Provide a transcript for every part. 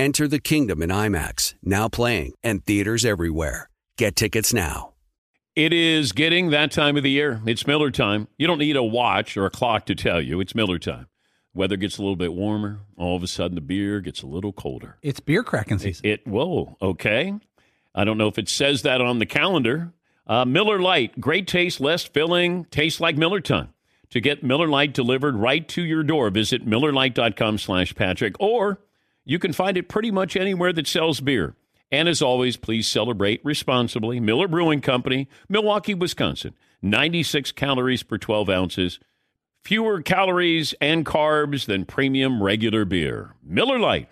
Enter the kingdom in IMAX, now playing, and theaters everywhere. Get tickets now. It is getting that time of the year. It's Miller time. You don't need a watch or a clock to tell you. It's Miller time. Weather gets a little bit warmer. All of a sudden, the beer gets a little colder. It's beer cracking season. It, it whoa, okay. I don't know if it says that on the calendar. Uh, Miller Lite, great taste, less filling, tastes like Miller time. To get Miller Lite delivered right to your door, visit millerlite.com slash Patrick or you can find it pretty much anywhere that sells beer. And as always, please celebrate responsibly. Miller Brewing Company, Milwaukee, Wisconsin. 96 calories per 12 ounces. Fewer calories and carbs than premium regular beer. Miller Lite.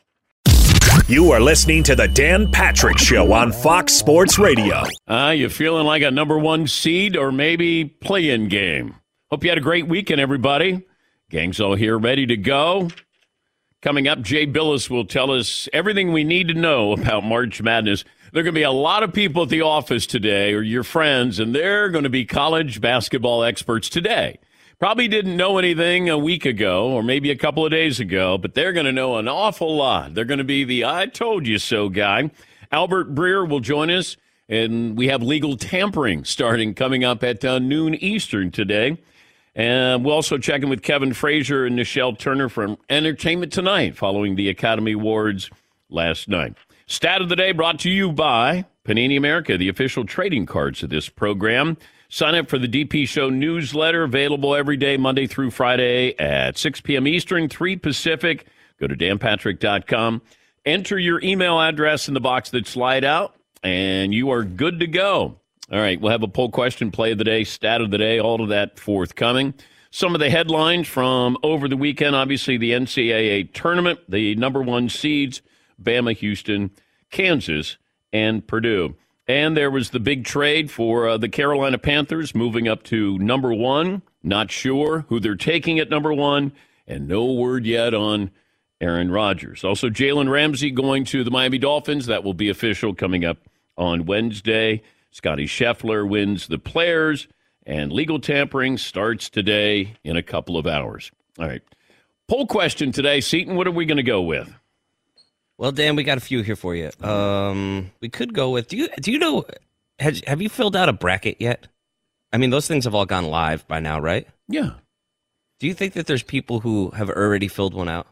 You are listening to the Dan Patrick Show on Fox Sports Radio. Ah, uh, you feeling like a number one seed or maybe play-in game? Hope you had a great weekend, everybody. Gang's all here ready to go. Coming up, Jay Bilas will tell us everything we need to know about March Madness. There are going to be a lot of people at the office today, or your friends, and they're going to be college basketball experts today. Probably didn't know anything a week ago, or maybe a couple of days ago, but they're going to know an awful lot. They're going to be the I told you so guy. Albert Breer will join us, and we have legal tampering starting coming up at uh, noon Eastern today. And we'll also check in with Kevin Frazier and Nichelle Turner from Entertainment Tonight following the Academy Awards last night. Stat of the day brought to you by Panini America, the official trading cards of this program. Sign up for the DP Show newsletter, available every day, Monday through Friday at 6 p.m. Eastern, 3 Pacific. Go to danpatrick.com. Enter your email address in the box that slide out, and you are good to go. All right, we'll have a poll question, play of the day, stat of the day, all of that forthcoming. Some of the headlines from over the weekend obviously, the NCAA tournament, the number one seeds, Bama, Houston, Kansas, and Purdue. And there was the big trade for uh, the Carolina Panthers moving up to number one. Not sure who they're taking at number one, and no word yet on Aaron Rodgers. Also, Jalen Ramsey going to the Miami Dolphins. That will be official coming up on Wednesday. Scotty Scheffler wins the players, and legal tampering starts today in a couple of hours. All right. Poll question today, Seton. What are we going to go with? Well, Dan, we got a few here for you. Um, we could go with. Do you do you know? Have, have you filled out a bracket yet? I mean, those things have all gone live by now, right? Yeah. Do you think that there's people who have already filled one out?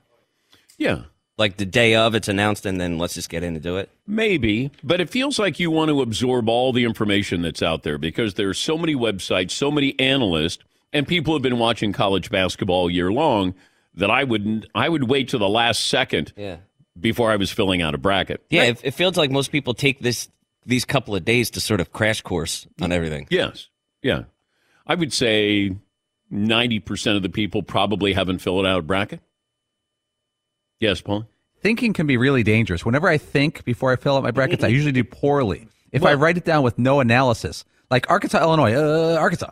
Yeah like the day of it's announced and then let's just get in and do it? Maybe, but it feels like you want to absorb all the information that's out there because there's so many websites, so many analysts, and people have been watching college basketball year long that I wouldn't I would wait to the last second yeah. before I was filling out a bracket. Yeah, right? it, it feels like most people take this these couple of days to sort of crash course on everything. Yes. Yeah. I would say 90% of the people probably haven't filled out a bracket. Yes, Paul. Thinking can be really dangerous. Whenever I think before I fill out my brackets, I usually do poorly. If well, I write it down with no analysis, like Arkansas, Illinois, uh, Arkansas.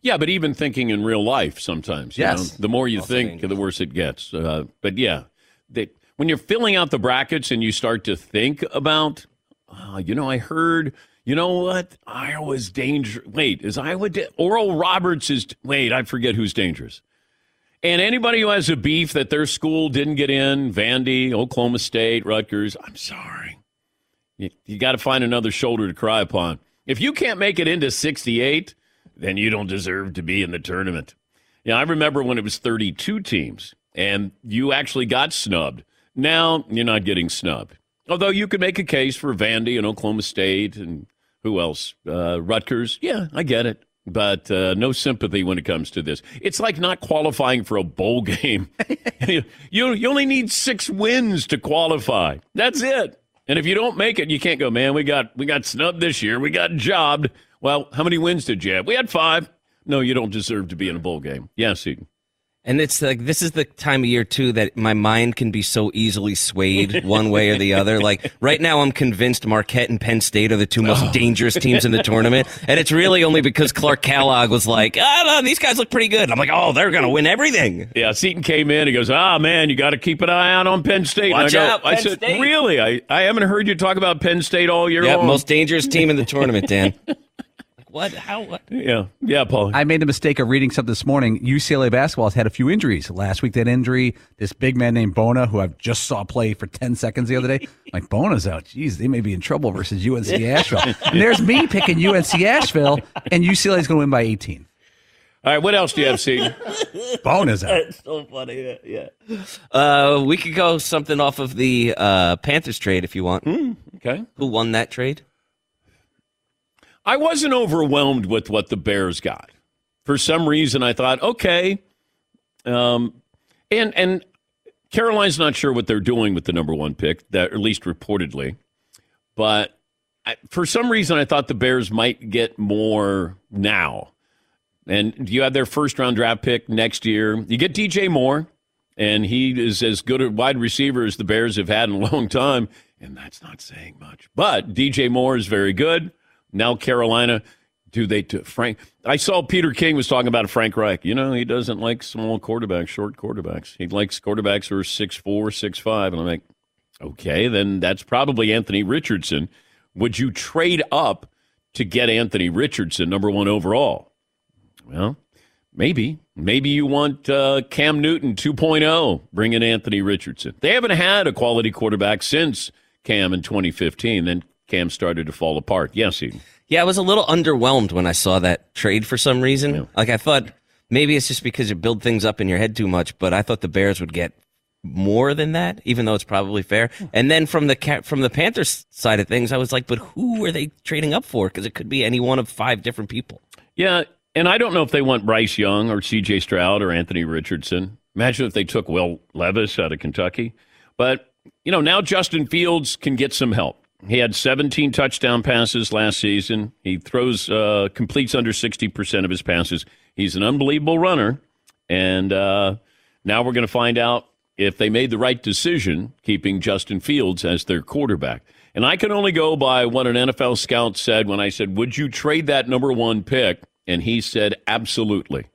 Yeah, but even thinking in real life sometimes, yes. Know, the more you also think, dangerous. the worse it gets. Uh, but yeah, they, when you're filling out the brackets and you start to think about, uh, you know, I heard, you know what, Iowa's dangerous. Wait, is Iowa da- Oral Roberts is? Wait, I forget who's dangerous. And anybody who has a beef that their school didn't get in, Vandy, Oklahoma State, Rutgers, I'm sorry. You, you got to find another shoulder to cry upon. If you can't make it into 68, then you don't deserve to be in the tournament. Yeah, I remember when it was 32 teams and you actually got snubbed. Now you're not getting snubbed. Although you could make a case for Vandy and Oklahoma State and who else? Uh, Rutgers. Yeah, I get it but uh, no sympathy when it comes to this. It's like not qualifying for a bowl game. you, you only need six wins to qualify. That's it. And if you don't make it, you can't go, man, we got we got snubbed this year. We got jobbed. Well, how many wins did you have? We had five. No, you don't deserve to be in a bowl game. Yes, Eden. And it's like this is the time of year too that my mind can be so easily swayed one way or the other. Like right now, I'm convinced Marquette and Penn State are the two most oh. dangerous teams in the tournament, and it's really only because Clark Kellogg was like, "Ah, no, these guys look pretty good." I'm like, "Oh, they're gonna win everything." Yeah, Seton came in. He goes, "Ah, man, you got to keep an eye out on Penn State." Watch I go, out, Penn I said, State. "Really? I, I haven't heard you talk about Penn State all year yeah, long." most dangerous team in the tournament, Dan. What? How? What? Yeah, yeah, Paul. I made the mistake of reading something this morning. UCLA basketball has had a few injuries. Last week, that injury, this big man named Bona, who I just saw play for 10 seconds the other day. like, Bona's out. Jeez, they may be in trouble versus UNC Asheville. and there's me picking UNC Asheville, and UCLA is going to win by 18. All right, what else do you have, see? Bona's out. That's so funny. Yeah. Uh, we could go something off of the uh, Panthers trade if you want. Mm, okay. Who won that trade? I wasn't overwhelmed with what the Bears got. For some reason, I thought, okay, um, and and Caroline's not sure what they're doing with the number one pick, that at least reportedly, but I, for some reason, I thought the Bears might get more now. And you have their first round draft pick next year. You get DJ Moore, and he is as good a wide receiver as the Bears have had in a long time. And that's not saying much. But DJ Moore is very good. Now Carolina, do they to Frank? I saw Peter King was talking about Frank Reich. You know, he doesn't like small quarterbacks, short quarterbacks. He likes quarterbacks who are six four, six five. And I'm like, okay, then that's probably Anthony Richardson. Would you trade up to get Anthony Richardson, number one overall? Well, maybe. Maybe you want uh, Cam Newton 2.0, bring in Anthony Richardson. They haven't had a quality quarterback since Cam in 2015. Then Cam started to fall apart. Yes, he. Yeah, I was a little underwhelmed when I saw that trade for some reason. Yeah. Like I thought maybe it's just because you build things up in your head too much, but I thought the Bears would get more than that, even though it's probably fair. Hmm. And then from the from the Panthers side of things, I was like, but who are they trading up for? Because it could be any one of five different people. Yeah, and I don't know if they want Bryce Young or C.J. Stroud or Anthony Richardson. Imagine if they took Will Levis out of Kentucky. But you know now Justin Fields can get some help. He had 17 touchdown passes last season. He throws, uh, completes under 60% of his passes. He's an unbelievable runner. And uh, now we're going to find out if they made the right decision keeping Justin Fields as their quarterback. And I can only go by what an NFL scout said when I said, Would you trade that number one pick? And he said, Absolutely.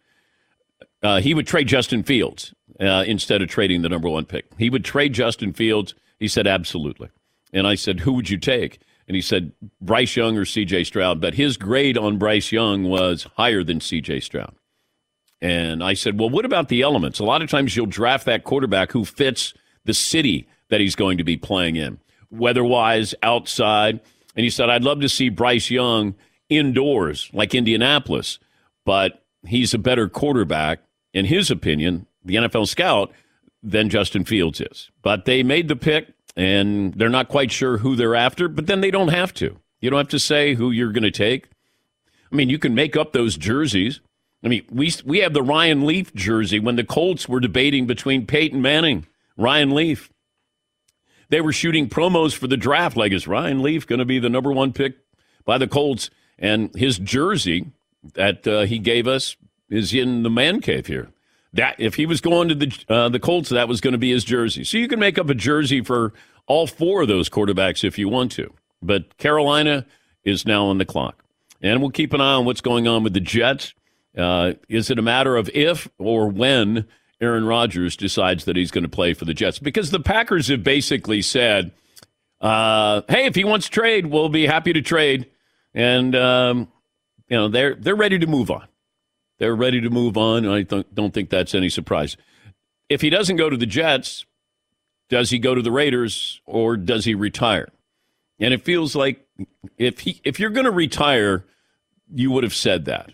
Uh, he would trade Justin Fields uh, instead of trading the number one pick. He would trade Justin Fields. He said, Absolutely. And I said, Who would you take? And he said, Bryce Young or CJ Stroud. But his grade on Bryce Young was higher than CJ Stroud. And I said, Well, what about the elements? A lot of times you'll draft that quarterback who fits the city that he's going to be playing in, weather wise, outside. And he said, I'd love to see Bryce Young indoors, like Indianapolis, but he's a better quarterback, in his opinion, the NFL scout, than Justin Fields is. But they made the pick and they're not quite sure who they're after, but then they don't have to. You don't have to say who you're going to take. I mean, you can make up those jerseys. I mean, we we have the Ryan Leaf jersey when the Colts were debating between Peyton Manning, Ryan Leaf. They were shooting promos for the draft like is Ryan Leaf going to be the number one pick by the Colts and his jersey that uh, he gave us is in the man cave here. That if he was going to the uh, the Colts, that was going to be his jersey. So you can make up a jersey for all four of those quarterbacks if you want to. But Carolina is now on the clock, and we'll keep an eye on what's going on with the Jets. Uh, is it a matter of if or when Aaron Rodgers decides that he's going to play for the Jets? Because the Packers have basically said, uh, "Hey, if he wants to trade, we'll be happy to trade," and um, you know they're they're ready to move on. They're ready to move on. I don't think that's any surprise. If he doesn't go to the Jets, does he go to the Raiders or does he retire? And it feels like if he if you're going to retire, you would have said that.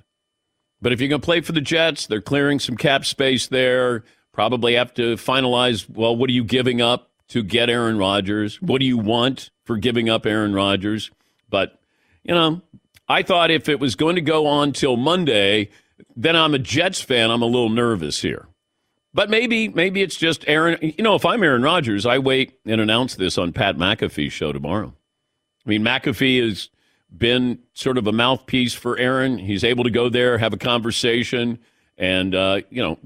But if you're going to play for the Jets, they're clearing some cap space there. Probably have to finalize. Well, what are you giving up to get Aaron Rodgers? What do you want for giving up Aaron Rodgers? But you know, I thought if it was going to go on till Monday, then I'm a Jets fan. I'm a little nervous here. But maybe, maybe it's just Aaron. You know, if I'm Aaron Rodgers, I wait and announce this on Pat McAfee's show tomorrow. I mean, McAfee has been sort of a mouthpiece for Aaron. He's able to go there, have a conversation, and uh, you know,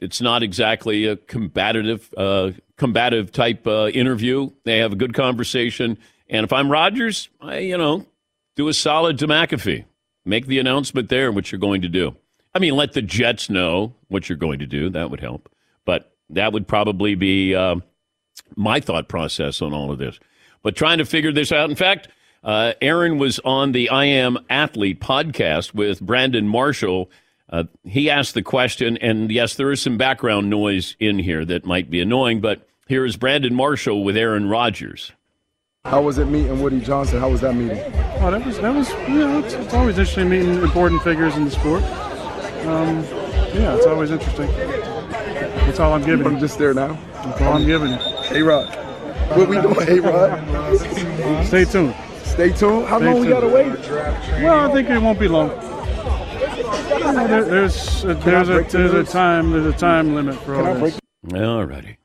it's not exactly a combative, uh, combative type uh, interview. They have a good conversation. And if I'm Rodgers, I, you know, do a solid to McAfee. Make the announcement there what you're going to do. I mean, let the Jets know what you're going to do. That would help. But that would probably be uh, my thought process on all of this. But trying to figure this out. In fact, uh, Aaron was on the I Am Athlete podcast with Brandon Marshall. Uh, he asked the question, and yes, there is some background noise in here that might be annoying, but here is Brandon Marshall with Aaron Rodgers. How was it meeting Woody Johnson? How was that meeting? Oh, that was that was you know it's, it's always interesting meeting important figures in the sport. Um, yeah, it's always interesting. That's all I'm giving I'm you. just there now. That's all I'm giving you. Hey Rod, what we doing? Hey Rod, Stay tuned. stay tuned. How Stay long we gotta wait? Well, I think it won't be long. There, there's a, there's a there's a time there's a time limit for Can all this. All righty.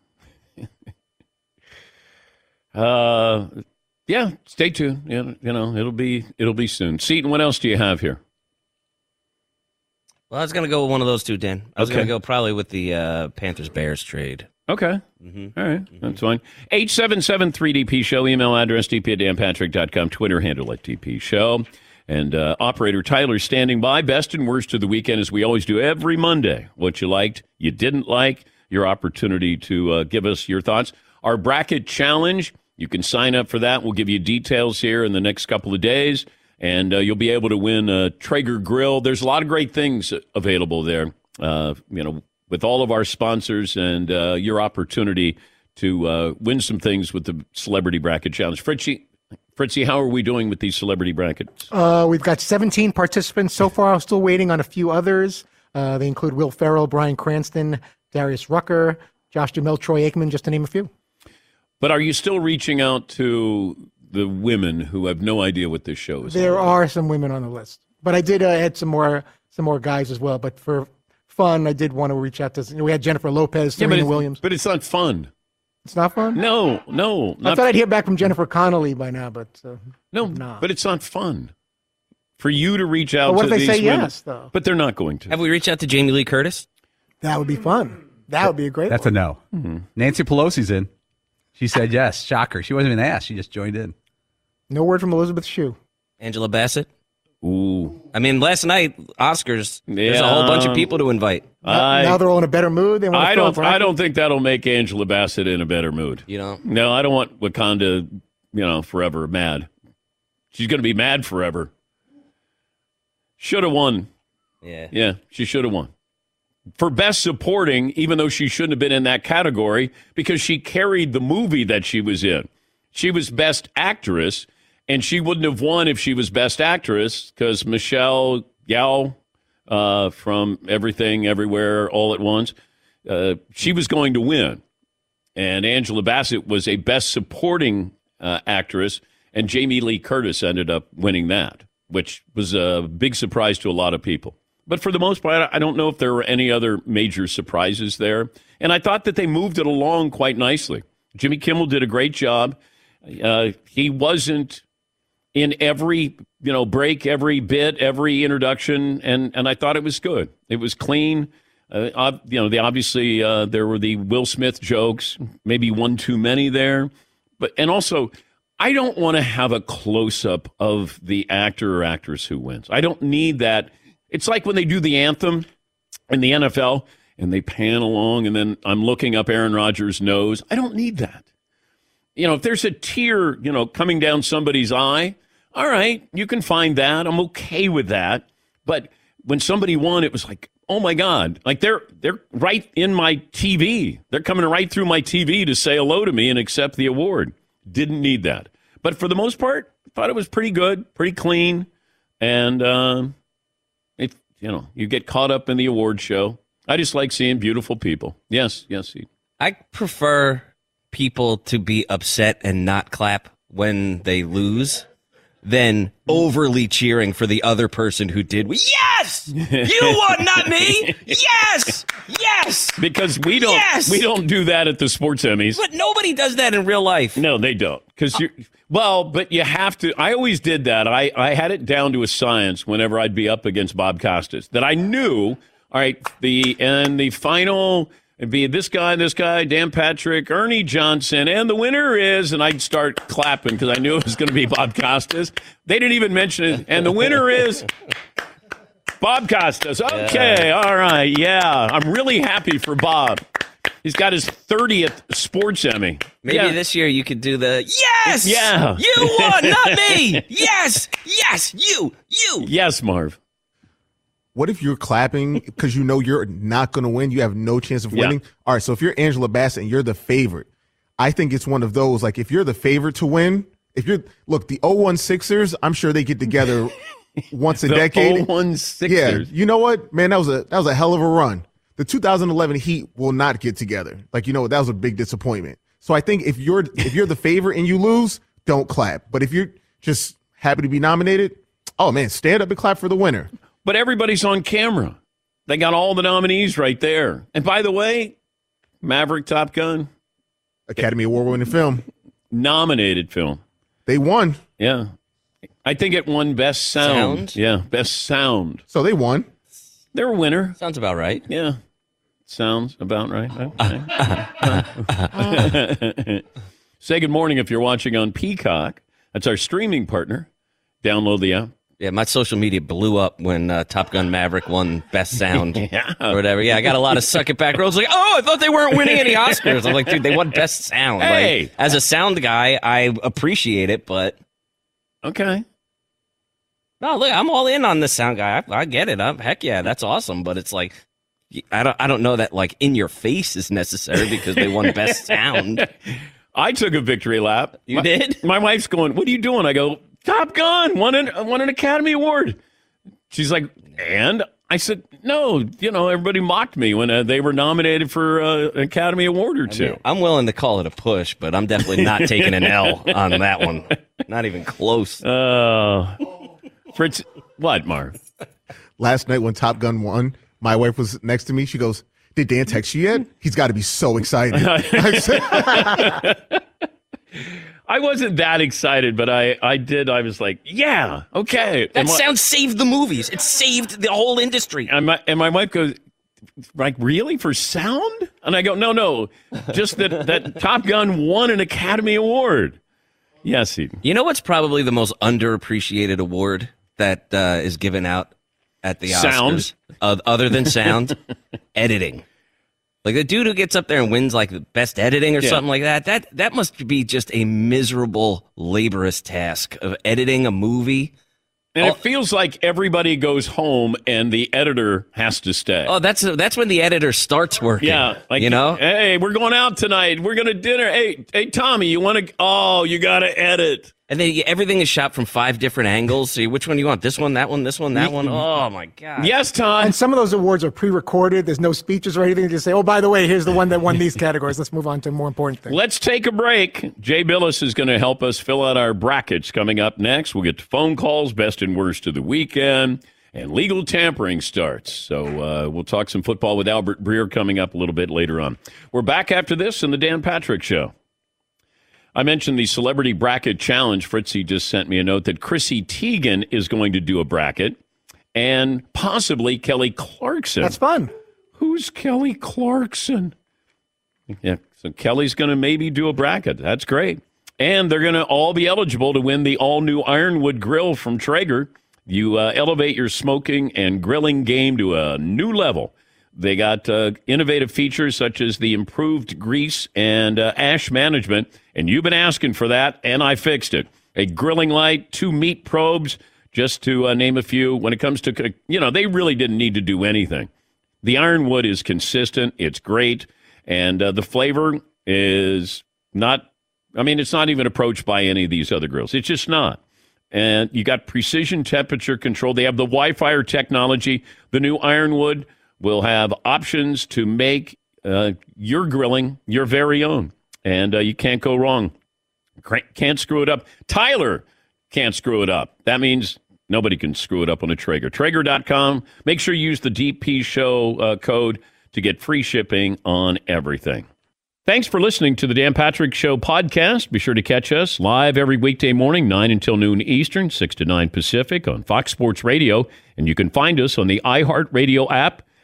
uh, yeah, stay tuned. You you know, it'll be it'll be soon. Seton, what else do you have here? Well, I was gonna go with one of those two, Dan. I was Okay. gonna go probably with the uh, Panthers Bears trade. Okay. All right. That's fine. 877-3DP Show. Email address dp at danpatrick.com. Twitter handle at DP Show. And uh, operator Tyler standing by. Best and worst of the weekend as we always do every Monday. What you liked, you didn't like, your opportunity to uh, give us your thoughts. Our bracket challenge, you can sign up for that. We'll give you details here in the next couple of days. And uh, you'll be able to win a Traeger grill. There's a lot of great things available there. Uh, you know, with all of our sponsors and uh, your opportunity to uh, win some things with the Celebrity Bracket Challenge. Fritzy, Fritzy, how are we doing with these celebrity brackets? Uh, we've got 17 participants so far. I'm still waiting on a few others. Uh, they include Will Ferrell, Bryan Cranston, Darius Rucker, Josh Duhamel, Troy Aikman, just to name a few. But are you still reaching out to the women who have no idea what this show is? There about? are some women on the list, but I did uh, add some more some more guys as well. But for fun, I did want to reach out to. You know, we had Jennifer Lopez, Yeah, but Serena it's, Williams. but it's not fun. It's not fun. No, no, I thought I'd hear back from Jennifer Connelly by now, but uh, no. nah. But it's not fun for you to reach out But what to if they say women. yes, though? But they're not going to. Have we reached out to Jamie Lee Curtis? that would be fun. That would be a great. That's a no. Mm-hmm. Nancy Pelosi's in. She said yes. Shocker. She wasn't even asked. She just joined in. no word from Elizabeth Shue. Angela Bassett? Ooh, I mean, last night Oscars. There's a whole bunch of people to invite. I, now they're all in a better mood. They want to I don't. I don't think that'll make Angela Bassett in a better mood. You know, No, I don't want Wakanda, you know, forever mad. She's going to be mad forever. Should have won. yeah. Yeah, she should have won. For best supporting, even though she shouldn't have been in that category because she carried the movie that she was in. She was best actress, and she wouldn't have won if she was best actress because Michelle Yeoh uh, from Everything, Everywhere, All at Once, uh, she was going to win. And Angela Bassett was a best supporting uh, actress, and Jamie Lee Curtis ended up winning that, which was a big surprise to a lot of people. But for the most part, I don't know if there were any other major surprises there. And I thought that they moved it along quite nicely. Jimmy Kimmel did a great job. Uh, he wasn't in every you know break, every bit, every introduction, and and I thought it was good. It was clean. Uh, you know, the obviously uh, there were the Will Smith jokes, maybe one too many there, but and also I don't want to have a close up of the actor or actress who wins. I don't need that. It's like when they do the anthem in the NFL and they pan along, and then I'm looking up Aaron Rodgers' nose. I don't need that you know, if there's a tear, you know, coming down somebody's eye, all right, you can find that. I'm okay with that. But when somebody won, it was like, oh my God, like they're they're right in my TV. They're coming right through my TV to say hello to me and accept the award. Didn't need that. But for the most part, thought it was pretty good, pretty clean, and it you know you get caught up in the award show. I just like seeing beautiful people. Yes, yes. I prefer people to be upset and not clap when they lose than overly cheering for the other person who did. Yes, you won, not me. Yes, yes. Because we don't Yes! we don't do that at the sports Emmys. But nobody does that in real life. No, they don't. Because you, well, but you have to. I always did that. I, I had it down to a science whenever I'd be up against Bob Costas that I knew All right, the and the final it'd be this guy, this guy, Dan Patrick, Ernie Johnson, and the winner is, and I'd start clapping because I knew it was going to be Bob Costas. They didn't even mention it, and the winner is Bob Costas. Okay, all right, yeah, I'm really happy for Bob. He's got his 30th sports Emmy. Maybe Yeah. this year you could do the yes. Yeah. you won, not me. Yes, yes, you, you. Yes, Marv. What if you're clapping because you know you're not going to win? You have no chance of Yeah. winning. All right. So if you're Angela Bassett and you're the favorite, I think it's one of those like if you're the favorite to win, if you're look the 01 Sixers, I'm sure they get together once a The decade. 01 Sixers. Yeah. You know what, man? That was a that was a hell of a run. The 2011 Heat will not get together. Like you know what? that was a big disappointment. So I think if you're if you're the favorite and you lose, don't clap. But if you're just happy to be nominated, oh man, stand up and clap for the winner. But everybody's on camera. They got all the nominees right there. And by the way, Maverick Top Gun, Academy Award winning film. nominated film. They won. Yeah. I think it won Best Sound. Sound? Yeah, Best Sound. So they won. They're a winner. Sounds about right. Yeah. Sounds about right. Okay. Say good morning if you're watching on Peacock. That's our streaming partner. Download the app. Yeah, my social media blew up when uh, Top Gun Maverick won Best Sound Yeah. or whatever. Yeah, I got a lot of suck it back rolls like, oh, I thought they weren't winning any Oscars. I'm like, dude, they won Best Sound. Hey! Like, as a sound guy, I appreciate it, but Okay. no, look, I'm all in on this sound guy. I, I get it. I'm, heck yeah, that's awesome. But it's like, I don't, I don't know that like in your face is necessary because they won Best Sound. I took a victory lap. You My- did? My wife's going, "What are you doing?" I go, "Top Gun won an won an Academy Award." She's like, "And?" I said, "No, you know, everybody mocked me when uh, they were nominated for uh, an Academy Award or two. I'm willing to call it a push, but I'm definitely not taking an L on that one. Not even close. Uh, Fritz, what, Marv? Last night when Top Gun won, my wife was next to me. She goes, "Did Dan text you yet? He's got to be so excited." I wasn't that excited, but I, I did. I was like, "Yeah, okay." That my- sound saved the movies. It saved the whole industry. And my and my wife goes, like, really for sound? And I go, no, no, just that that Top Gun won an Academy Award. Yes, Eden. You know what's probably the most underappreciated award that uh, is given out at the Sound. Oscars, uh, other than sound, editing. Like the dude who gets up there and wins like the best editing or Yeah. something like that. That that must be just a miserable, laborious task of editing a movie. And it feels like everybody goes home and the editor has to stay. Oh, that's that's when the editor starts working. yeah, like you know. hey, we're going out tonight. We're going to dinner. Hey, hey, Tommy, you want to? Oh, you got to edit. And then everything is shot from five different angles. So which one do you want? This one, that one, this one, that one. Oh my god! Yes, Tom. And some of those awards are pre-recorded. There's no speeches or anything. They just say, "Oh, by the way, here's the one that won these categories. Let's move on to more important things." Let's take a break. Jay Bilas is going to help us fill out our brackets coming up next. We'll get to phone calls, best and worst of the weekend, and legal tampering starts. So uh, we'll talk some football with Albert Breer coming up a little bit later on. We're back after this in the Dan Patrick Show. I mentioned the celebrity bracket challenge. Fritzy just sent me a note that Chrissy Teigen is going to do a bracket, and possibly Kelly Clarkson. That's fun. Who's Kelly Clarkson? Yeah, so Kelly's going to maybe do a bracket. That's great. And they're going to all be eligible to win the all new Ironwood Grill from Traeger. You uh, elevate your smoking and grilling game to a new level. They got uh, innovative features such as the improved grease and uh, ash management, and you've been asking for that, and I fixed it. A grilling light, two meat probes, just to uh, name a few. When it comes to, you know, they really didn't need to do anything. The ironwood is consistent. It's great. And uh, the flavor is not, I mean, it's not even approached by any of these other grills. It's just not. And you got precision temperature control. They have the Wi Fi technology. The new ironwood will have options to make uh, your grilling your very own. And uh, you can't go wrong. Can't screw it up. Tyler can't screw it up. That means nobody can screw it up on a Traeger. Traeger.com. Make sure you use the DP show uh, code to get free shipping on everything. Thanks for listening to the Dan Patrick Show podcast. Be sure to catch us live every weekday morning, 9 until noon Eastern, 6 to 9 Pacific on Fox Sports Radio. And you can find us on the iHeartRadio app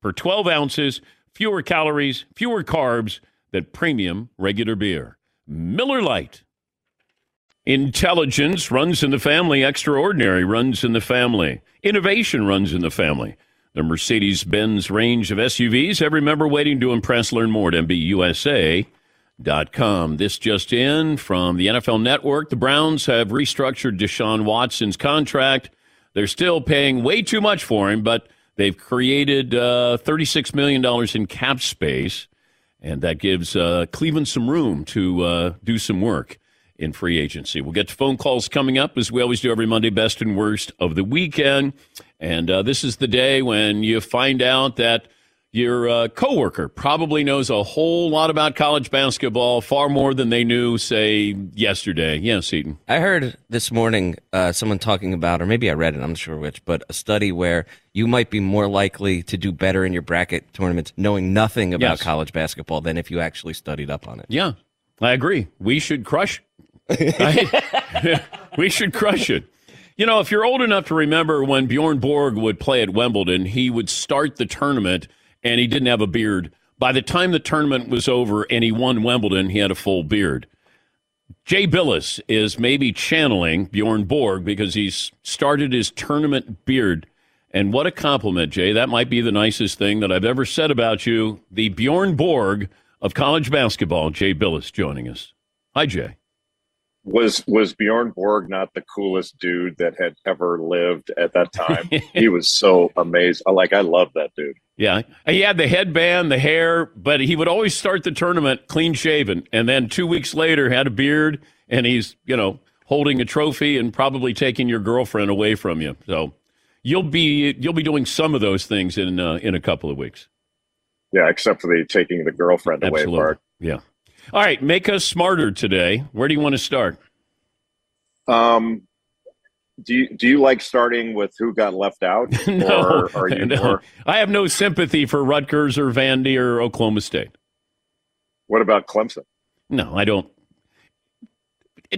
per 12 ounces, fewer calories, fewer carbs than premium regular beer. Miller Lite. Intelligence runs in the family. Extraordinary runs in the family. Innovation runs in the family. The Mercedes Benz range of SUVs. Every member waiting to impress. Learn more at MBUSA.com. This just in from the NFL Network. The Browns have restructured Deshaun Watson's contract. They're still paying way too much for him, but they've created uh, $36 million in cap space, and that gives uh, Cleveland some room to uh, do some work in free agency. We'll get to phone calls coming up, as we always do every Monday, best and worst of the weekend. And uh, this is the day when you find out that your uh, coworker probably knows a whole lot about college basketball, far more than they knew, say, yesterday. Yes, Eaton. I heard this morning uh, someone talking about, or maybe I read it, I'm not sure which, but a study where you might be more likely to do better in your bracket tournaments knowing nothing about Yes. college basketball than if you actually studied up on it. Yeah, I agree. We should crush. Right? we should crush it. You know, if you're old enough to remember when Bjorn Borg would play at Wimbledon, he would start the tournament and he didn't have a beard. By the time the tournament was over and he won Wimbledon, he had a full beard. Jay Bilas is maybe channeling Bjorn Borg because he's started his tournament beard. And what a compliment, Jay. That might be the nicest thing that I've ever said about you. The Bjorn Borg of college basketball, Jay Bilas, joining us. Hi, Jay. Was was Bjorn Borg not the coolest dude that had ever lived at that time? he was so amazing. Like I love that dude. Yeah. He had the headband, the hair, but he would always start the tournament clean shaven. And then two weeks later, had a beard, and he's, you know, holding a trophy and probably taking your girlfriend away from you. So you'll be you'll be doing some of those things in uh, in a couple of weeks. Yeah, except for the taking the girlfriend away part. Yeah. All right, make us smarter today. Where do you want to start? Um, do you do you like starting with who got left out? no, or are you no. I have no sympathy for Rutgers or Vandy or Oklahoma State. what about Clemson? No, I don't.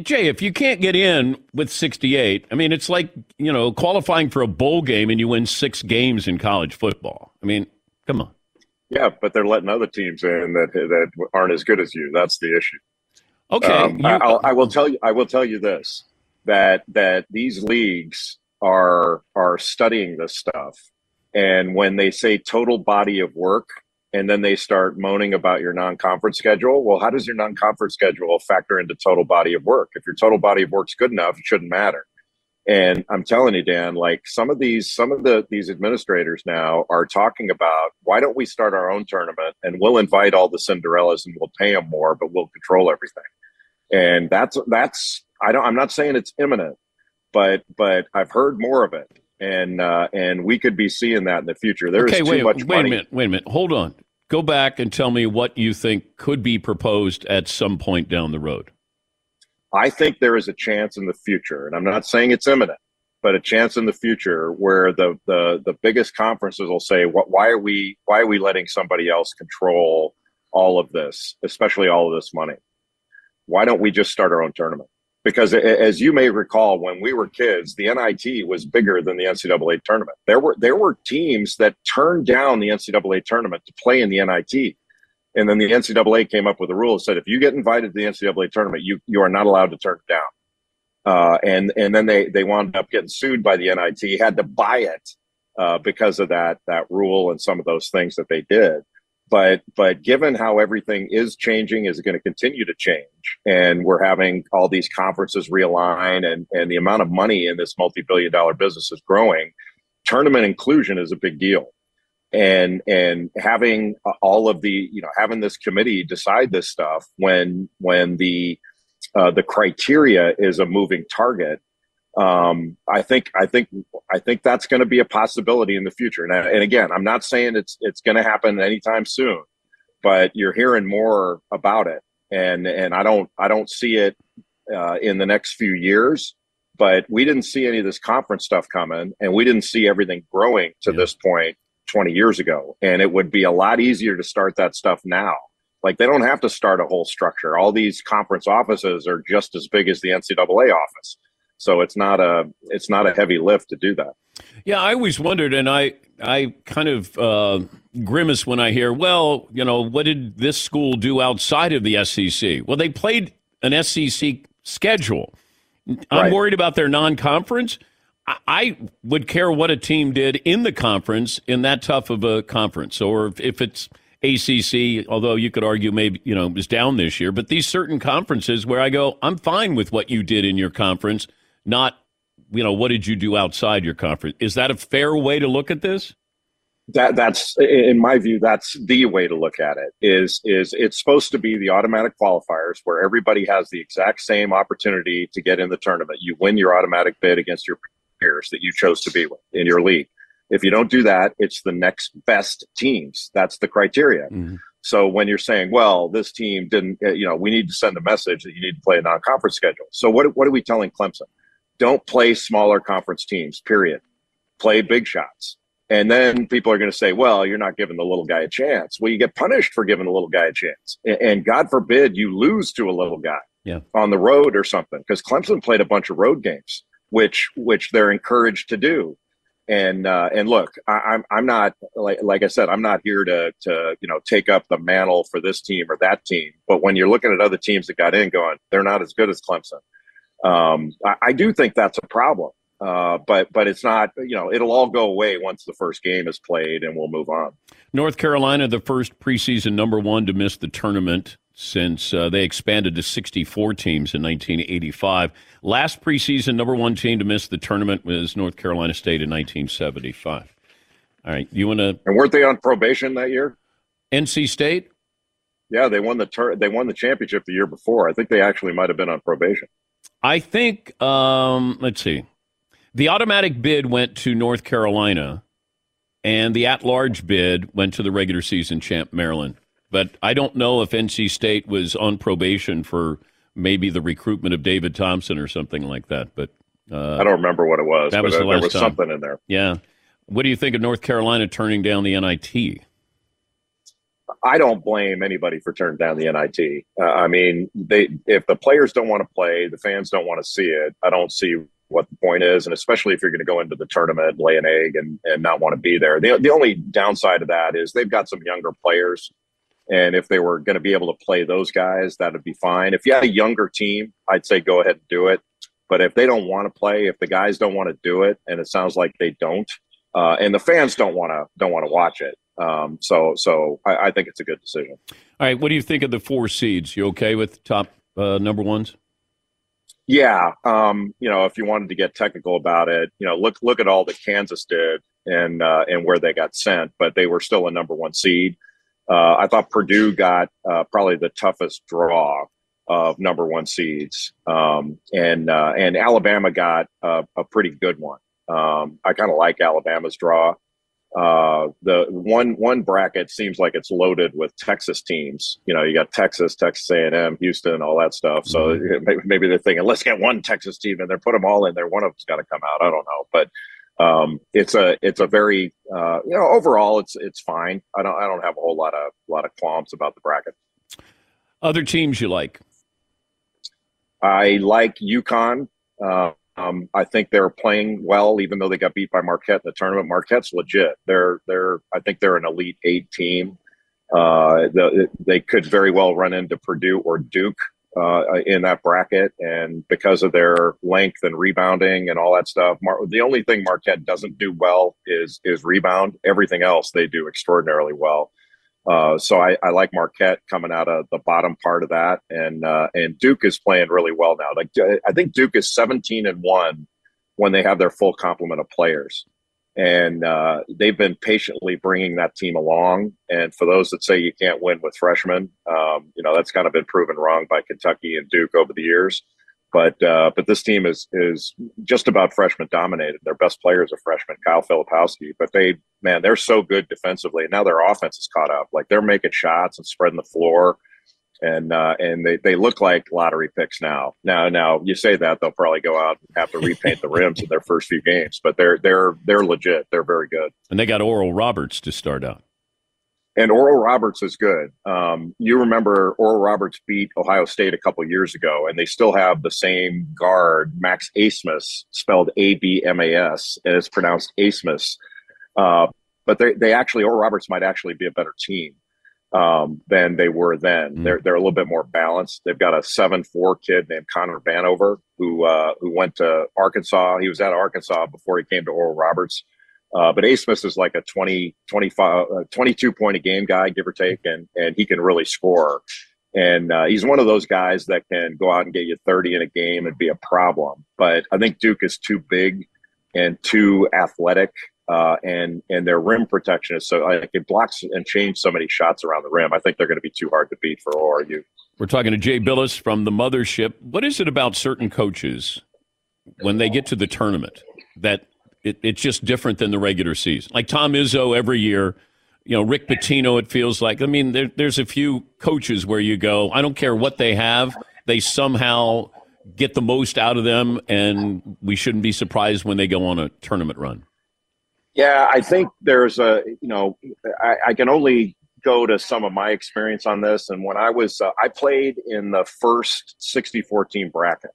Jay, if you can't get in with 68, I mean, it's like, you know, qualifying for a bowl game and you win six games in college football. I mean, come on. Yeah, but they're letting other teams in that that aren't as good as you. That's the issue. Okay. Um, you- I, I'll, I will tell you. I will tell you this: that that these leagues are are studying this stuff, and when they say total body of work, and then they start moaning about your non-conference schedule, well, how does your non-conference schedule factor into total body of work? If your total body of work's good enough, it shouldn't matter. And I'm telling you, Dan, like some of these, some of the these administrators now are talking about why don't we start our own tournament and we'll invite all the Cinderellas and we'll pay them more, but we'll control everything. And that's that's I don't I'm not saying it's imminent, but but I've heard more of it, and uh, and we could be seeing that in the future. There is okay, too wait, much wait money. a minute. Wait a minute. Hold on. Go back and tell me what you think could be proposed at some point down the road. I think there is a chance in the future, and I'm not saying it's imminent, but a chance in the future where the the the biggest conferences will say, "What? Why are we? Why are we letting somebody else control all of this, especially all of this money? Why don't we just start our own tournament?" Because as you may recall, when we were kids, the NIT was bigger than the NCAA tournament. There were there were teams that turned down the NCAA tournament to play in the NIT. And then the NCAA came up with a rule that said if you get invited to the NCAA tournament, you you are not allowed to turn it down. Uh, and and then they they wound up getting sued by the NIT, had to buy it uh, because of that that rule and some of those things that they did. But but given how everything is changing, is going to continue to change, and we're having all these conferences realign, and and the amount of money in this multi billion dollar business is growing. Tournament inclusion is a big deal and and having uh, all of the you know having this committee decide this stuff when when the uh, the criteria is a moving target um, I think I think I think that's going to be a possibility in the future. And, and again I'm not saying it's it's going to happen anytime soon but you're hearing more about it. And and I don't I don't see it uh, in the next few years but we didn't see any of this conference stuff coming and we didn't see everything growing to this point 20 years ago and it would be a lot easier to start that stuff now like they don't have to start a whole structure all these conference offices are just as big as the ncaa office so it's not a it's not a heavy lift to do that Yeah, I always wondered, and I I kind of uh, grimace when I hear, well, you know, what did this school do outside of the SEC? Well, they played an SEC schedule. I'm Right. worried about their non-conference. I, would care what a team did in the conference in that tough of a conference, or if, if it's ACC. Although you could argue maybe you know it was down this year, but these certain conferences where I go, I'm fine with what you did in your conference, not you know what did you do outside your conference. Is that a fair way to look at this? that that's in my view that's the way to look at it is is it's supposed to be the automatic qualifiers where everybody has the exact same opportunity to get in the tournament you win your automatic bid against your that you chose to be with in your league if you don't do that it's the next best teams that's the criteria so when you're saying well this team didn't uh, you know we need to send a message that you need to play a non-conference schedule so what, what are we telling clemson don't play smaller conference teams period play big shots and then people are going to say, well, you're not giving the little guy a chance. Well, you get punished for giving the little guy a chance. And God forbid you lose to a little guy Yeah. on the road or something. Because Clemson played a bunch of road games, which which they're encouraged to do. And uh, and look, I, I'm I'm not like like I said, I'm not here to to you know take up the mantle for this team or that team. But when you're looking at other teams that got in, going, they're not as good as Clemson. Um, I, I do think that's a problem. Uh, but but it's not you know it'll all go away once the first game is played and we'll move on. North Carolina, the first preseason number one to miss the tournament since uh, they expanded to 64 teams in 1985. Last preseason number one team to miss the tournament was North Carolina State in 1975. All right, you want to And weren't they on probation that year? NC State? Yeah, they won the tur- they won the championship the year before. I think they actually might have been on probation. I think. Um, let's see. The automatic bid went to North Carolina, and the at-large bid went to the regular season champ Maryland. But I don't know if NC State was on probation for maybe the recruitment of David Thompson or something like that. But uh, I don't remember what it was. That was the there last was time. something in there. Yeah. What do you think of North Carolina turning down the NIT? I don't blame anybody for turning down the NIT. Uh, I mean, they if the players don't want to play, the fans don't want to see it. I don't see what the point is, and especially if you're going to go into the tournament, lay an egg, and and not want to be there. The the only downside of that is they've got some younger players, and if they were going to be able to play those guys, that would be fine. If you had a younger team, I'd say go ahead and do it. But if they don't want to play, if the guys don't want to do it, and it sounds like they don't, uh, and the fans don't want to don't want to watch it, um, so so I, I think it's a good decision. All right. What do you think of the four seeds? You okay with top uh, number ones? Yeah, um, you know, if you wanted to get technical about it, you know, look look at all that Kansas did and uh, and where they got sent, but they were still a number one seed. Uh, I thought Purdue got uh, probably the toughest draw of number one seeds, um, and uh, and Alabama got a, a pretty good one. Um, I kind of like Alabama's draw. Uh, the one one bracket seems like it's loaded with Texas teams. You know, you got Texas, Texas A and M, Houston, all that stuff. So maybe, maybe they're thinking, let's get one Texas team, and they're put them all in there. One of them's got to come out. I don't know, but um, it's a it's a very uh, you know overall it's it's fine. I don't I don't have a whole lot of lot of qualms about the bracket. Other teams you like? I like UConn. Uh, um, I think they're playing well, even though they got beat by Marquette in the tournament. Marquette's legit. They're they're I think they're an elite eight team. Uh, the, they could very well run into Purdue or Duke uh, in that bracket, and because of their length and rebounding and all that stuff, Mar- the only thing Marquette doesn't do well is is rebound. Everything else they do extraordinarily well. Uh, so I, I like Marquette coming out of the bottom part of that, and uh, and Duke is playing really well now. Like I think Duke is seventeen and one when they have their full complement of players, and uh, they've been patiently bringing that team along. And for those that say you can't win with freshmen, um, you know that's kind of been proven wrong by Kentucky and Duke over the years. But uh, but this team is is just about freshman dominated. Their best player is a freshman, Kyle Filipowski. But they man, they're so good defensively. And now their offense is caught up. Like they're making shots and spreading the floor. And uh, and they, they look like lottery picks now. Now now you say that they'll probably go out and have to repaint the rims in their first few games, but they're they're they're legit. They're very good. And they got Oral Roberts to start out. And Oral Roberts is good. Um, you remember Oral Roberts beat Ohio State a couple years ago, and they still have the same guard, Max Asmus, spelled A B M A S, and it's pronounced Asmus. Uh, but they, they actually, Oral Roberts might actually be a better team um, than they were then. Mm. They're they're a little bit more balanced. They've got a seven four kid named Connor Vanover who uh, who went to Arkansas. He was at Arkansas before he came to Oral Roberts. Uh, but A. Smith is like a 20, 25, uh, 22 point a game guy, give or take, and, and he can really score. And uh, he's one of those guys that can go out and get you 30 in a game and be a problem. But I think Duke is too big and too athletic. Uh, and and their rim protection is so like it blocks and changes so many shots around the rim. I think they're going to be too hard to beat for ORU. We're talking to Jay Bilas from the Mothership. What is it about certain coaches when they get to the tournament that it, it's just different than the regular season? Like Tom Izzo every year, you know, Rick Pitino, it feels like. I mean, there, there's a few coaches where you go, I don't care what they have, they somehow get the most out of them, and we shouldn't be surprised when they go on a tournament run. Yeah, I think there's a, you know, I, I can only go to some of my experience on this. And when I was, uh, I played in the first 64 team bracket.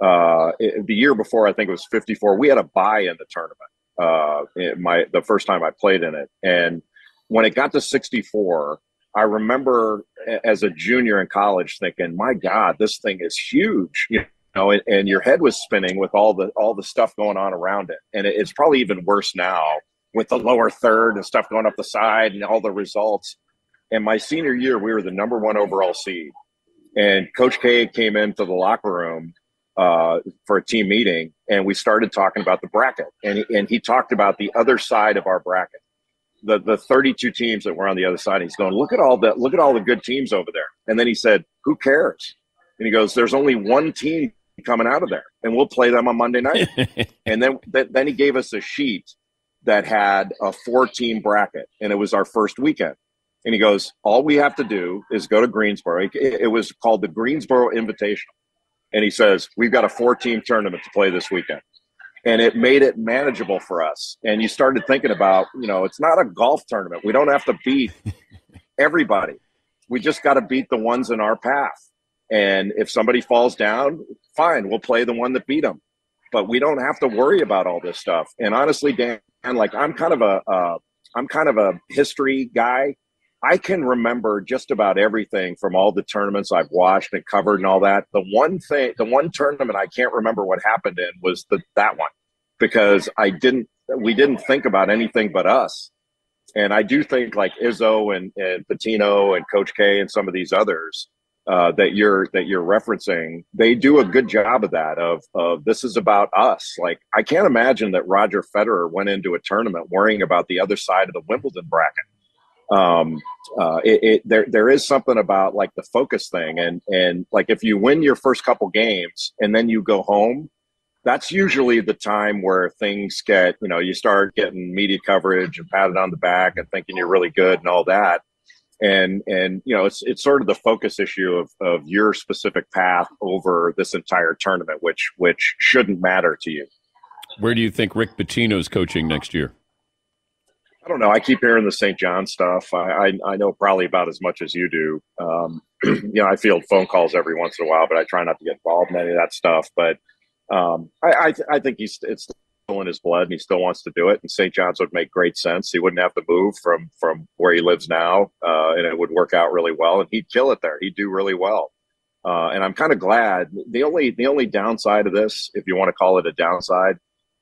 Uh, it- the year before, I think it was 54. We had a buy in the tournament. Uh, my the first time I played in it, and when it got to 64, I remember as a junior in college thinking, "My God, this thing is huge." You know, and, and your head was spinning with all the all the stuff going on around it, and it, it's probably even worse now with the lower third and stuff going up the side and all the results. And my senior year, we were the number one overall seed, and Coach K came into the locker room uh, for a team meeting, and we started talking about the bracket, and he, and he talked about the other side of our bracket, the the 32 teams that were on the other side. He's going, look at all the look at all the good teams over there, and then he said, who cares? And he goes, there's only one team coming out of there, and we'll play them on Monday night. and then th- then he gave us a sheet that had a four team bracket, and it was our first weekend. And he goes, All we have to do is go to Greensboro. It, it was called the Greensboro Invitational. And he says, We've got a four team tournament to play this weekend. And it made it manageable for us. And you started thinking about, you know, it's not a golf tournament. We don't have to beat everybody. We just got to beat the ones in our path. And if somebody falls down, fine, we'll play the one that beat them. But we don't have to worry about all this stuff. And honestly, Dan, like I'm kind of a, uh, I'm kind of a history guy. I can remember just about everything from all the tournaments I've watched and covered and all that. The one thing, the one tournament I can't remember what happened in was the that one because I didn't, we didn't think about anything but us. And I do think like Izzo and, and Pitino and Coach K and some of these others uh, that you're that you're referencing, they do a good job of that. Of of this is about us. Like I can't imagine that Roger Federer went into a tournament worrying about the other side of the Wimbledon bracket um, uh, it, it, there there is something about like the focus thing, and and like if you win your first couple games and then you go home, that's usually the time where things get you know you start getting media coverage and patted on the back and thinking you're really good and all that, and and you know it's it's sort of the focus issue of of your specific path over this entire tournament, which which shouldn't matter to you. Where do you think Rick Pitino's coaching next year? I don't know. I keep hearing the St. John stuff. I, I, I know probably about as much as you do. Um, you know, I field phone calls every once in a while, but I try not to get involved in any of that stuff. But um, I, I, th- I think he's it's still in his blood, and he still wants to do it. And St. John's would make great sense. He wouldn't have to move from from where he lives now, uh, and it would work out really well. And he'd kill it there. He'd do really well. Uh, and I'm kind of glad. The only the only downside of this, if you want to call it a downside,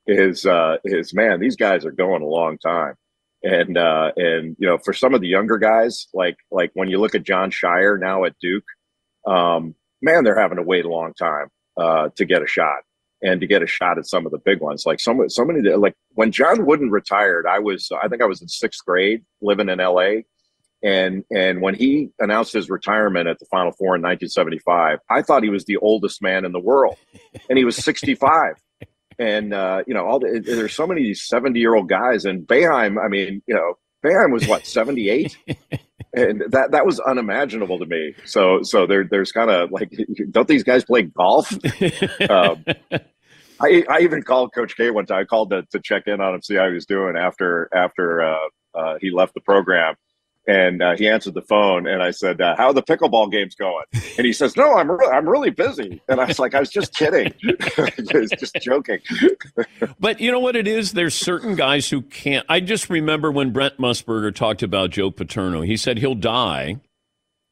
is uh, is man, these guys are going a long time and uh, and you know for some of the younger guys like like when you look at Jon Scheyer now at Duke, um, man, they're having to wait a long time uh, to get a shot and to get a shot at some of the big ones. Like some so many like when John Wooden retired, I was I think I was in sixth grade living in L.A. And and when he announced his retirement at the Final Four in 1975, I thought he was the oldest man in the world, and he was 65 and uh, you know all the, there's so many 70 year old guys and Boeheim I mean you know Boeheim was what 78 and that that was unimaginable to me. So so there there's kind of like don't these guys play golf? Um, I, I even called Coach K one time. I called to, to check in on him see how he was doing after after uh, uh, he left the program and uh, he answered the phone and i said uh, how are the pickleball games going? And he says no i'm, re- I'm really busy. And i was like i was just kidding. Was just joking. But you know what it is? There's certain guys who can't i just remember when brent musburger talked about joe paterno. He said he'll die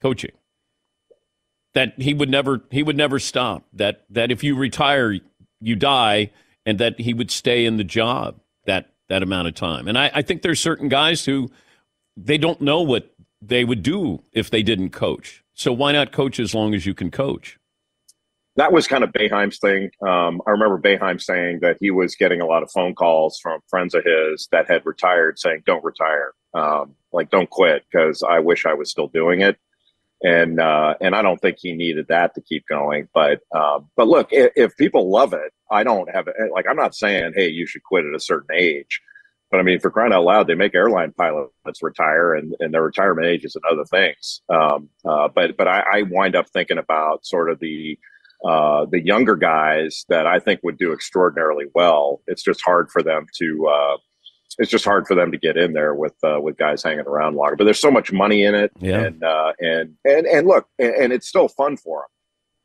coaching. That he would never he would never stop. That that if you retire you die and that he would stay in the job that that amount of time. And i, I think there's certain guys who they don't know what they would do if they didn't coach. So why not coach as long as you can coach? That was kind of Boeheim's thing. Um, I remember Boeheim saying that he was getting a lot of phone calls from friends of his that had retired saying, don't retire. Um, like, don't quit because I wish I was still doing it. And, uh, and I don't think he needed that to keep going. But, um, but look, if, if people love it, I don't have. Like, I'm not saying, hey, you should quit at a certain age. But I mean, for crying out loud, they make airline pilots retire, and, and their retirement ages and other things. Um, uh, but but I, I, wind up thinking about sort of the uh, the younger guys that I think would do extraordinarily well. It's just hard for them to. Uh, it's just hard for them to get in there with uh, with guys hanging around longer. But there's so much money in it, yeah. and uh, and and and look, and, and it's still fun for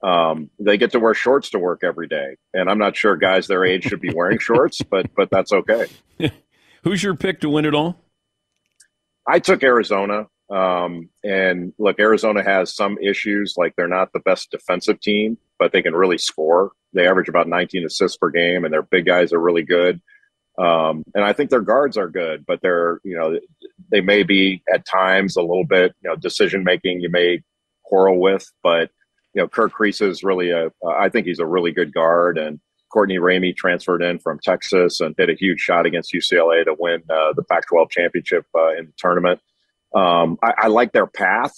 them. Um, they get to wear shorts to work every day, and I'm not sure guys their age should be wearing shorts, but but that's okay. Who's your pick to win it all? I took Arizona. Um, and look, Arizona has some issues, like they're not the best defensive team, but they can really score. They average about 19 assists per game, and their big guys are really good. Um, and I think their guards are good, but they're, you know, they may be at times a little bit, you know, decision making you may quarrel with, but, you know, Kerr Kriisa is really a, I think he's a really good guard. And, Courtney Ramey transferred in from Texas and hit a huge shot against UCLA to win uh, the Pac-12 championship uh, in the tournament. Um, I, I, like their path,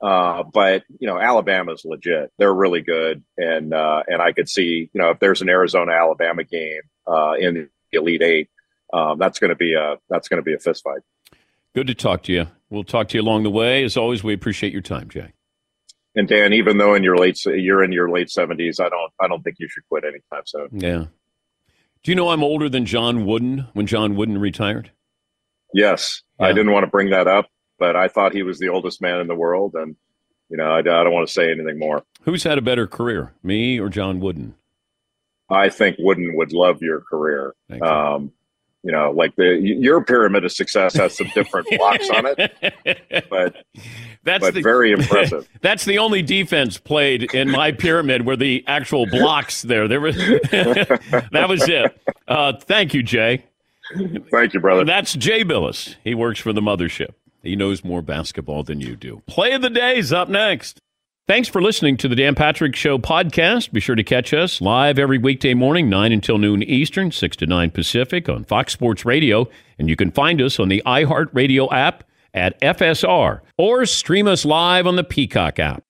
uh, but you know Alabama's legit. They're really good, and uh, and I could see you know if there's an Arizona Alabama game uh, in the Elite Eight, um, that's going to be a that's going to be a fist fight. Good to talk to you. We'll talk to you along the way. As always, we appreciate your time, Jay. And Dan, even though in your late you're in your late seventies, I don't I don't think you should quit anytime soon. Yeah. Do you know I'm older than John Wooden when John Wooden retired? Yes, I didn't want to bring that up, but I thought he was the oldest man in the world, and you know I, I don't want to say anything more. Who's had a better career, me or John Wooden? I think Wooden would love your career. Thank you. Um, you know, like the your pyramid of success has some different blocks on it, but That's but the, very impressive. That's the only defense played in my pyramid were the actual blocks there. There was that was it. Uh, thank you, Jay. Thank you, brother. That's Jay Bilas. He works for the mothership. He knows more basketball than you do. Play of the Day's up next. Thanks for listening to the Dan Patrick Show podcast. Be sure to catch us live every weekday morning, 9 until noon Eastern, 6 to 9 Pacific on Fox Sports Radio. And you can find us on the iHeartRadio app at FSR or stream us live on the Peacock app.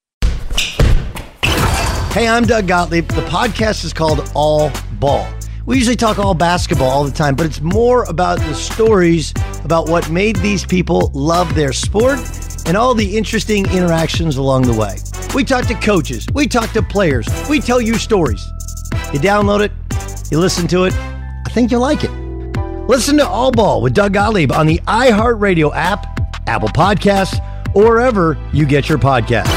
Hey, I'm Doug Gottlieb. The podcast is called All Ball. We usually talk all basketball all the time, but it's more about the stories about what made these people love their sport and all the interesting interactions along the way. We talk to coaches, we talk to players, we tell you stories. You download it, you listen to it. I think you'll like it. Listen to All Ball with Doug Gottlieb on the iHeartRadio app, Apple Podcasts, or wherever you get your podcasts.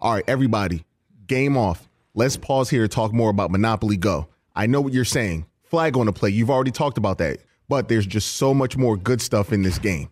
All right, everybody, game off. Let's pause here to talk more about Monopoly Go. I know what you're saying. Flag on the play. You've already talked about that. But there's just so much more good stuff in this game.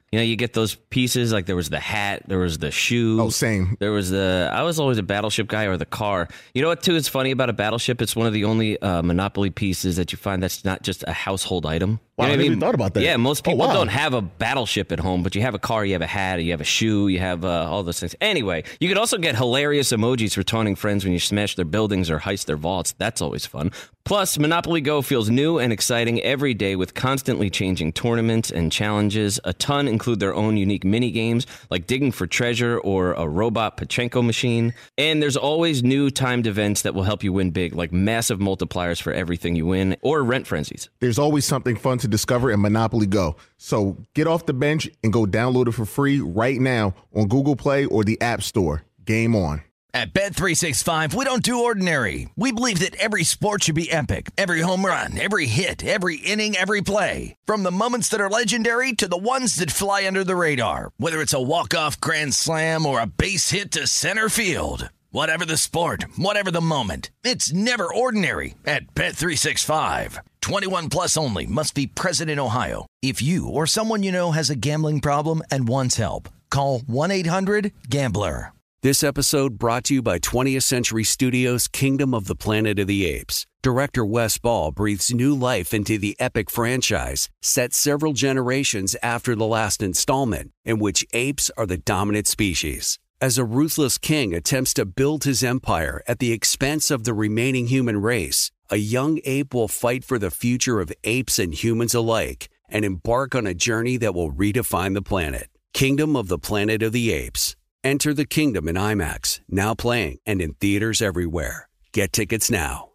You know, you get those pieces like there was the hat, there was the shoe. Oh, same. There was the. I was always a battleship guy or the car. You know what? Too is funny about a battleship. It's one of the only uh, Monopoly pieces that you find that's not just a household item. Wow, You know I what never even thought about that. Yeah, most Oh, people wow. don't have a battleship at home, but you have a car, you have a hat, you have a shoe, you have uh, all those things. Anyway, you could also get hilarious emojis for taunting friends when you smash their buildings or heist their vaults. That's always fun. Plus, Monopoly Go feels new and exciting every day with constantly changing tournaments and challenges. A ton include their own unique mini games like digging for treasure or a robot Pachinko machine. And there's always new timed events that will help you win big, like massive multipliers for everything you win or rent frenzies. There's always something fun to discover in Monopoly Go. So get off the bench and go download it for free right now on Google Play or the App Store. Game on. At Bet365, we don't do ordinary. We believe that every sport should be epic. Every home run, every hit, every inning, every play. From the moments that are legendary to the ones that fly under the radar. Whether it's a walk-off grand slam or a base hit to center field. Whatever the sport, whatever the moment, it's never ordinary at Bet365. 21 plus only must be present in Ohio. If you or someone you know has a gambling problem and wants help, call 1-800-GAMBLER. This episode brought to you by 20th Century Studios' Kingdom of the Planet of the Apes. Director Wes Ball breathes new life into the epic franchise, set several generations after the last installment, in which apes are the dominant species. As a ruthless king attempts to build his empire at the expense of the remaining human race, a young ape will fight for the future of apes and humans alike and embark on a journey that will redefine the planet. Kingdom of the Planet of the Apes. Enter the kingdom in IMAX, now playing and in theaters everywhere. Get tickets now.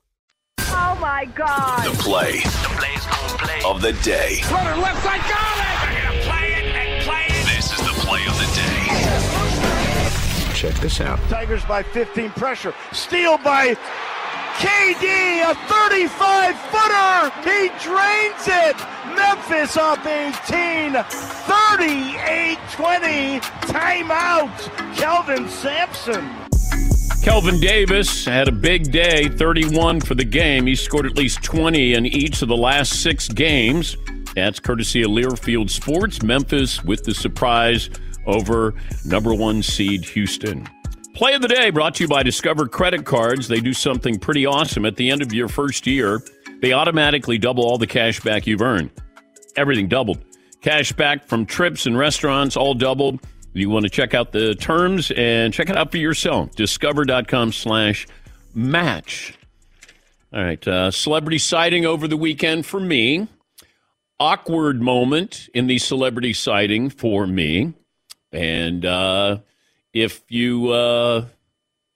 Oh my God. The play, the play. of the day. Runner left side, got it! They're gonna play it and play it. This is the play of the day. Check this out. Tigers by 15 pressure. Steal by KD, a 35 footer. He drains it. Memphis up 18, 38 20. Timeout. Kelvin Sampson. Kendric Davis had a big day, 31 for the game. He scored at least 20 in each of the last six games. That's courtesy of Learfield Sports. Memphis with the surprise over number one seed Houston. Play of the day brought to you by Discover Credit Cards. They do something pretty awesome. At the end of your first year, they automatically double all the cash back you've earned. Everything doubled. Cash back from trips and restaurants, all doubled. You want to check out the terms and check it out for yourself. Discover.com slash match. All right. Uh, celebrity sighting over the weekend for me. Awkward moment in the celebrity sighting for me. And uh, if you uh,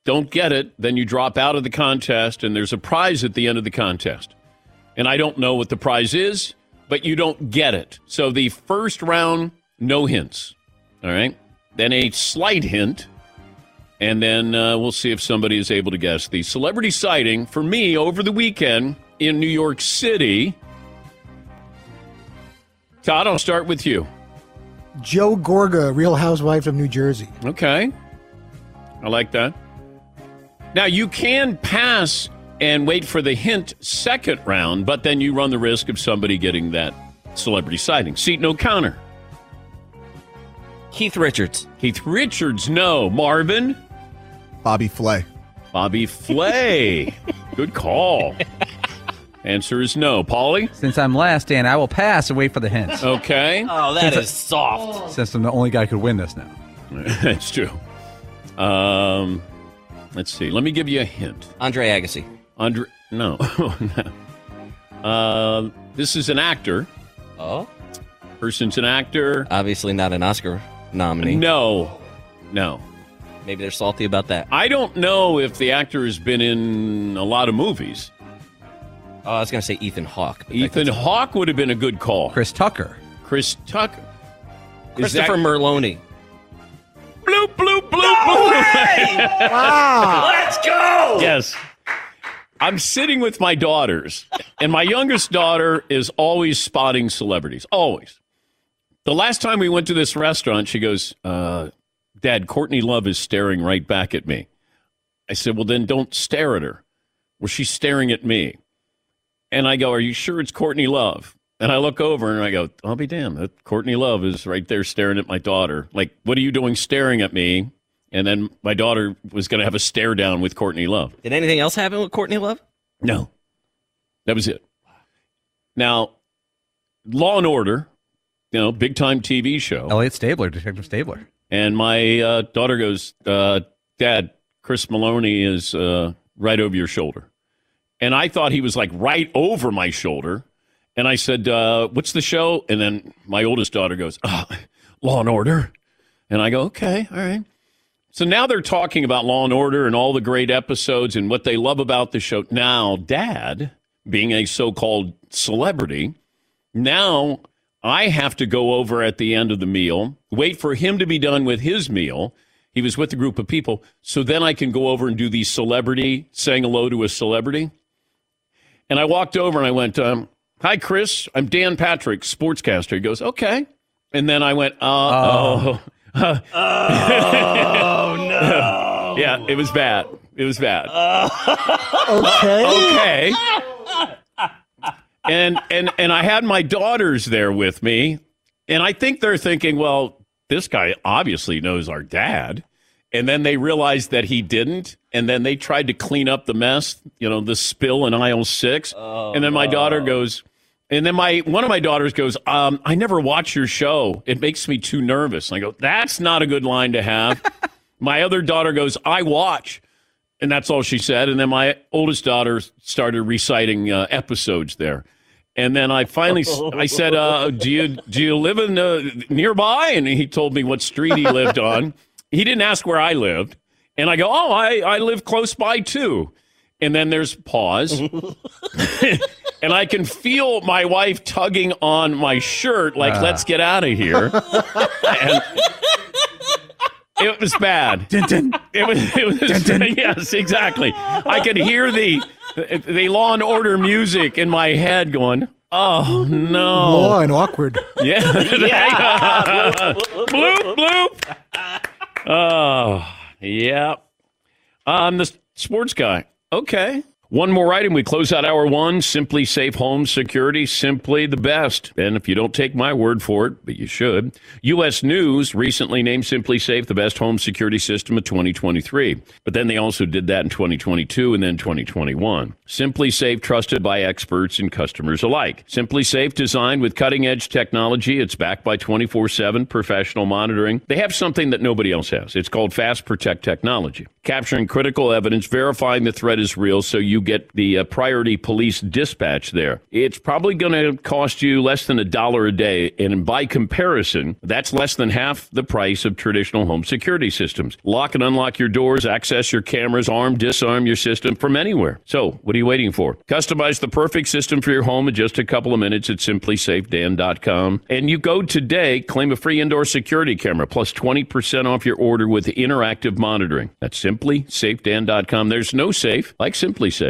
don't get it, then you drop out of the contest, and there's a prize at the end of the contest. And I don't know what the prize is, but you don't get it. So the first round, no hints. All right. Then a slight hint. And then uh, we'll see if somebody is able to guess. The celebrity sighting for me over the weekend in New York City. Todd, I'll start with you. Joe Gorga, Real Housewives of New Jersey. Okay. I like that. Now, you can pass and wait for the hint second round, but then you run the risk of somebody getting that celebrity sighting. Seton counter. Keith Richards. Keith Richards, no. Marvin? Bobby Flay. Bobby Flay. Good call. Answer is no. Paulie? Since I'm last, Dan, I will pass and wait for the hint. Okay. Oh, that Since is soft. Since I'm the only guy who could win this now. That's true. Um, let's see. Let me give you a hint. Andre Agassi. Andre, no. uh, this is an actor. Oh? Person's an actor. Obviously not an Oscar nominee. No. No. Maybe they're salty about that. I don't know if the actor has been in a lot of movies. Oh, I was going to say Ethan Hawke. but Ethan could- Hawke would have been a good call. Chris Tucker. Chris Tucker. Is Christopher that- Meloni. Bloop, bloop, bloop, bloop. Wow. Let's go! Yes. I'm sitting with my daughters, and my youngest daughter is always spotting celebrities. Always. The last time we went to this restaurant, she goes, uh, Dad, Courtney Love is staring right back at me. I said, Well, then don't stare at her. Well, she's staring at me. And I go, Are you sure it's Courtney Love? And I look over and I go, I'll be damned. That Courtney Love is right there staring at my daughter. Like, what are you doing staring at me? And then my daughter was going to have a stare down with Courtney Love. Did anything else happen with Courtney Love? No. That was it. Now, Law and Order, you know, big time TV show. Elliot Stabler, Detective Stabler. And my uh, daughter goes, uh, Dad, Chris Meloni is uh, right over your shoulder. And I thought he was like right over my shoulder. And I said, uh, What's the show? And then my oldest daughter goes, oh, Law and Order. And I go, Okay, all right. So now they're talking about Law and Order and all the great episodes and what they love about the show. Now, Dad, being a so called celebrity, now I have to go over at the end of the meal, wait for him to be done with his meal. He was with a group of people. So then I can go over and do the celebrity, saying hello to a celebrity. And I walked over and I went, um, Hi, Chris. I'm Dan Patrick, sportscaster. He goes, Okay. And then I went, Uh oh. Oh, no. yeah, it was bad. It was bad. Okay. okay. And and and I had my daughters there with me, and I think they're thinking, well, this guy obviously knows our dad. And then they realized that he didn't, and then they tried to clean up the mess, you know, the spill in aisle six. and then my daughter goes, and then my one of my daughters goes, um, I never watch your show. It makes me too nervous. And I go, that's not a good line to have. my other daughter goes, I watch. And that's all she said. And then my oldest daughter started reciting uh, episodes there. And then I finally, I said, uh, "Do you do you live in uh, nearby?" And he told me what street he lived on. He didn't ask where I lived, and I go, "Oh, I I live close by too." And then there's pause, and I can feel my wife tugging on my shirt, like, Ah. "Let's get out of here." and it was bad. It was. It was. Yes, exactly. I could hear the the Law and Order music in my head going. Oh no! Law and awkward. Yeah. Yeah. bloop bloop. Oh yeah. I'm the sports guy. Okay. One more item. We close out hour one. SimpliSafe Home Security, simply the best. And if you don't take my word for it, but you should, U.S. News recently named SimpliSafe the best home security system of 2023. But then they also did that in 2022 and then 2021. SimpliSafe, trusted by experts and customers alike. SimpliSafe, designed with cutting edge technology. It's backed by 24 7 professional monitoring. They have something that nobody else has. It's called Fast Protect technology. capturing critical evidence, verifying the threat is real so you get the uh, priority police dispatch there. It's probably going to cost you less than a dollar a day. And by comparison, that's less than half the price of traditional home security systems. Lock and unlock your doors, access your cameras, arm, disarm your system from anywhere. So, what are you waiting for? Customize the perfect system for your home in just a couple of minutes at simplisafedan.com. And you go today, claim a free indoor security camera plus 20% off your order with interactive monitoring. That's simplisafedan.com. There's no safe like SimpliSafe.